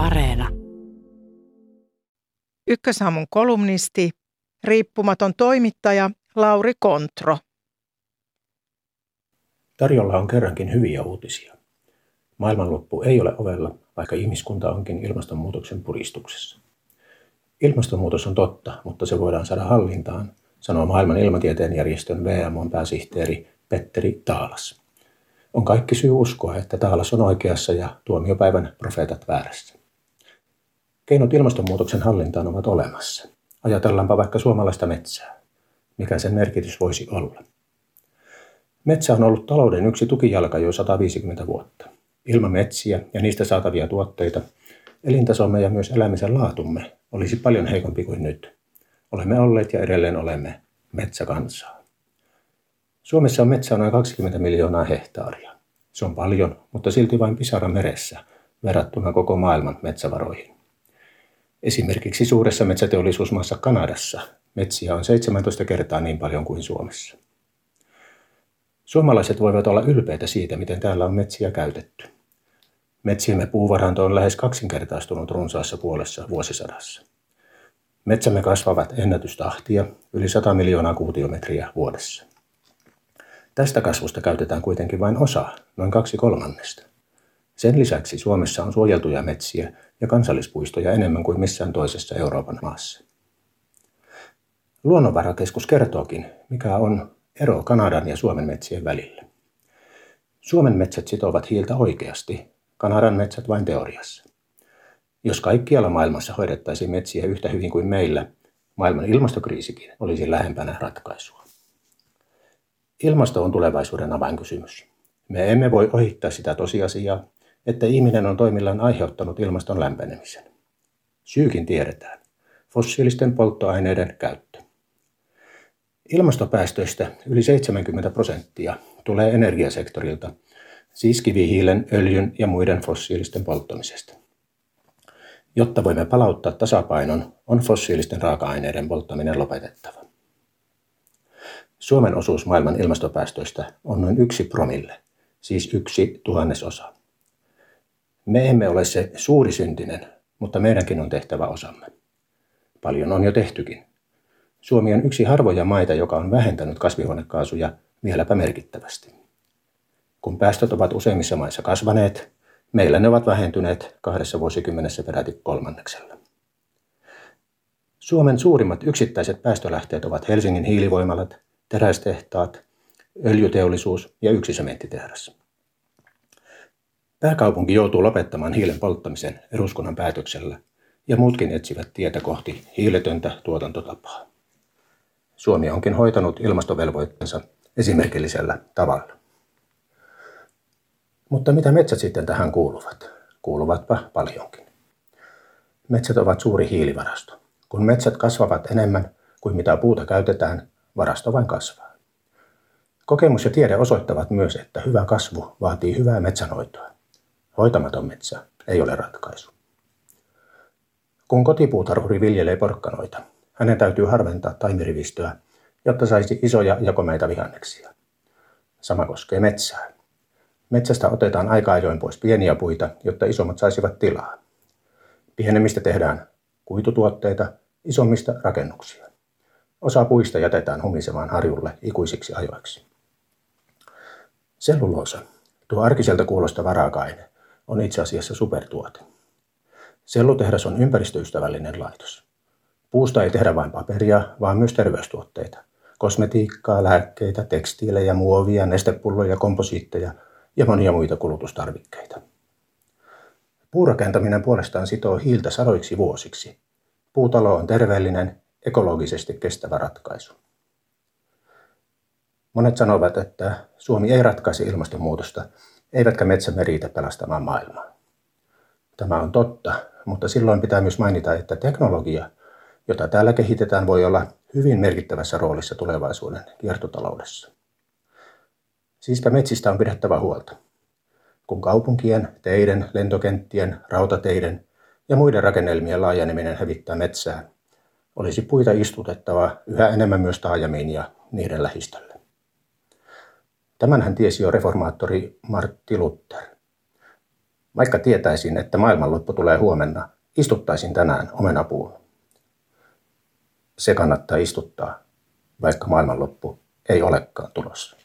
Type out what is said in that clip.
Areena. Ykkösaamun kolumnisti, riippumaton toimittaja Lauri Kontro. Tarjolla on kerrankin hyviä uutisia. Maailmanloppu ei ole ovella, vaikka ihmiskunta onkin ilmastonmuutoksen puristuksessa. Ilmastonmuutos on totta, mutta se voidaan saada hallintaan, sanoo maailman ilmatieteen järjestön WMOn pääsihteeri Petteri Taalas. On kaikki syy uskoa, että Taalas on oikeassa ja tuomiopäivän profeetat väärässä. Keinot ilmastonmuutoksen hallintaan ovat olemassa. Ajatellaanpa vaikka suomalaista metsää. Mikä sen merkitys voisi olla? Metsä on ollut talouden yksi tukijalka jo 150 vuotta. Ilman metsiä ja niistä saatavia tuotteita elintasomme ja myös elämisen laatumme olisi paljon heikompi kuin nyt. Olemme olleet ja edelleen olemme metsäkansaa. Suomessa on metsää noin 20 miljoonaa hehtaaria. Se on paljon, mutta silti vain pisara meressä verrattuna koko maailman metsävaroihin. Esimerkiksi suuressa metsäteollisuusmaassa Kanadassa metsiä on 17 kertaa niin paljon kuin Suomessa. Suomalaiset voivat olla ylpeitä siitä, miten täällä on metsiä käytetty. Metsiemme puuvaranto on lähes kaksinkertaistunut runsaassa puolessa vuosisadassa. Metsämme kasvavat ennätystahtia yli 100 miljoonaa kuutiometriä vuodessa. Tästä kasvusta käytetään kuitenkin vain osa, noin kaksi kolmannesta. Sen lisäksi Suomessa on suojeltuja metsiä ja kansallispuistoja enemmän kuin missään toisessa Euroopan maassa. Luonnonvarakeskus kertookin, mikä on ero Kanadan ja Suomen metsien välillä. Suomen metsät sitovat hiiltä oikeasti, Kanadan metsät vain teoriassa. Jos kaikkialla maailmassa hoidettaisiin metsiä yhtä hyvin kuin meillä, maailman ilmastokriisikin olisi lähempänä ratkaisua. Ilmasto on tulevaisuuden avainkysymys. Me emme voi ohittaa sitä tosiasiaa, että ihminen on toimillaan aiheuttanut ilmaston lämpenemisen. Syykin tiedetään. Fossiilisten polttoaineiden käyttö. Ilmastopäästöistä yli 70 prosenttia tulee energiasektorilta, siis kivihiilen, öljyn ja muiden fossiilisten polttamisesta. Jotta voimme palauttaa tasapainon, on fossiilisten raaka-aineiden polttaminen lopetettava. Suomen osuus maailman ilmastopäästöistä on noin yksi promille, siis yksi tuhannesosa. Me emme ole se suuri syntinen, mutta meidänkin on tehtävä osamme. Paljon on jo tehtykin. Suomi on yksi harvoja maita, joka on vähentänyt kasvihuonekaasuja vieläpä merkittävästi. Kun päästöt ovat useimmissa maissa kasvaneet, meillä ne ovat vähentyneet kahdessa vuosikymmenessä peräti kolmanneksella. Suomen suurimmat yksittäiset päästölähteet ovat Helsingin hiilivoimalat, terästehtaat, öljyteollisuus ja yksi sementtitehdas. Pääkaupunki joutuu lopettamaan hiilen polttamisen eduskunnan päätöksellä ja muutkin etsivät tietä kohti hiiletöntä tuotantotapaa. Suomi onkin hoitanut ilmastovelvoitteensa esimerkillisellä tavalla. Mutta mitä metsät sitten tähän kuuluvat? Kuuluvatpa paljonkin. Metsät ovat suuri hiilivarasto. Kun metsät kasvavat enemmän kuin mitä puuta käytetään, varasto vain kasvaa. Kokemus ja tiede osoittavat myös, että hyvä kasvu vaatii hyvää metsänhoitoa. Hoitamaton metsä ei ole ratkaisu. Kun kotipuutarhuri viljelee porkkanoita, hänen täytyy harventaa taimirivistöä, jotta saisi isoja ja komeita vihanneksia. Sama koskee metsää. Metsästä otetaan aika ajoin pois pieniä puita, jotta isommat saisivat tilaa. Pienemmistä tehdään kuitutuotteita, isommista rakennuksia. Osa puista jätetään humisemaan harjulle ikuisiksi ajoiksi. Selluloosa, tuo arkiselta kuulostava raaka-aine, on itse asiassa supertuote. Sellutehdas on ympäristöystävällinen laitos. Puusta ei tehdä vain paperia, vaan myös terveystuotteita. Kosmetiikkaa, lääkkeitä, tekstiilejä, muovia, nestepulloja, komposiitteja ja monia muita kulutustarvikkeita. Puurakentaminen puolestaan sitoo hiiltä sadoiksi vuosiksi. Puutalo on terveellinen, ekologisesti kestävä ratkaisu. Monet sanovat, että Suomi ei ratkaise ilmastonmuutosta, eivätkä metsämme riitä pelastamaan maailmaa. Tämä on totta, mutta silloin pitää myös mainita, että teknologia, jota täällä kehitetään, voi olla hyvin merkittävässä roolissa tulevaisuuden kiertotaloudessa. Siispä metsistä on pidettävä huolta. Kun kaupunkien, teiden, lentokenttien, rautateiden ja muiden rakennelmien laajeneminen hävittää metsää, olisi puita istutettava yhä enemmän myös taajamiin ja niiden lähistölle. Tämän hän tiesi jo reformaattori Martti Luther. Vaikka tietäisin, että maailmanloppu tulee huomenna, istuttaisin tänään omenapuun. Se kannattaa istuttaa, vaikka maailmanloppu ei olekaan tulossa.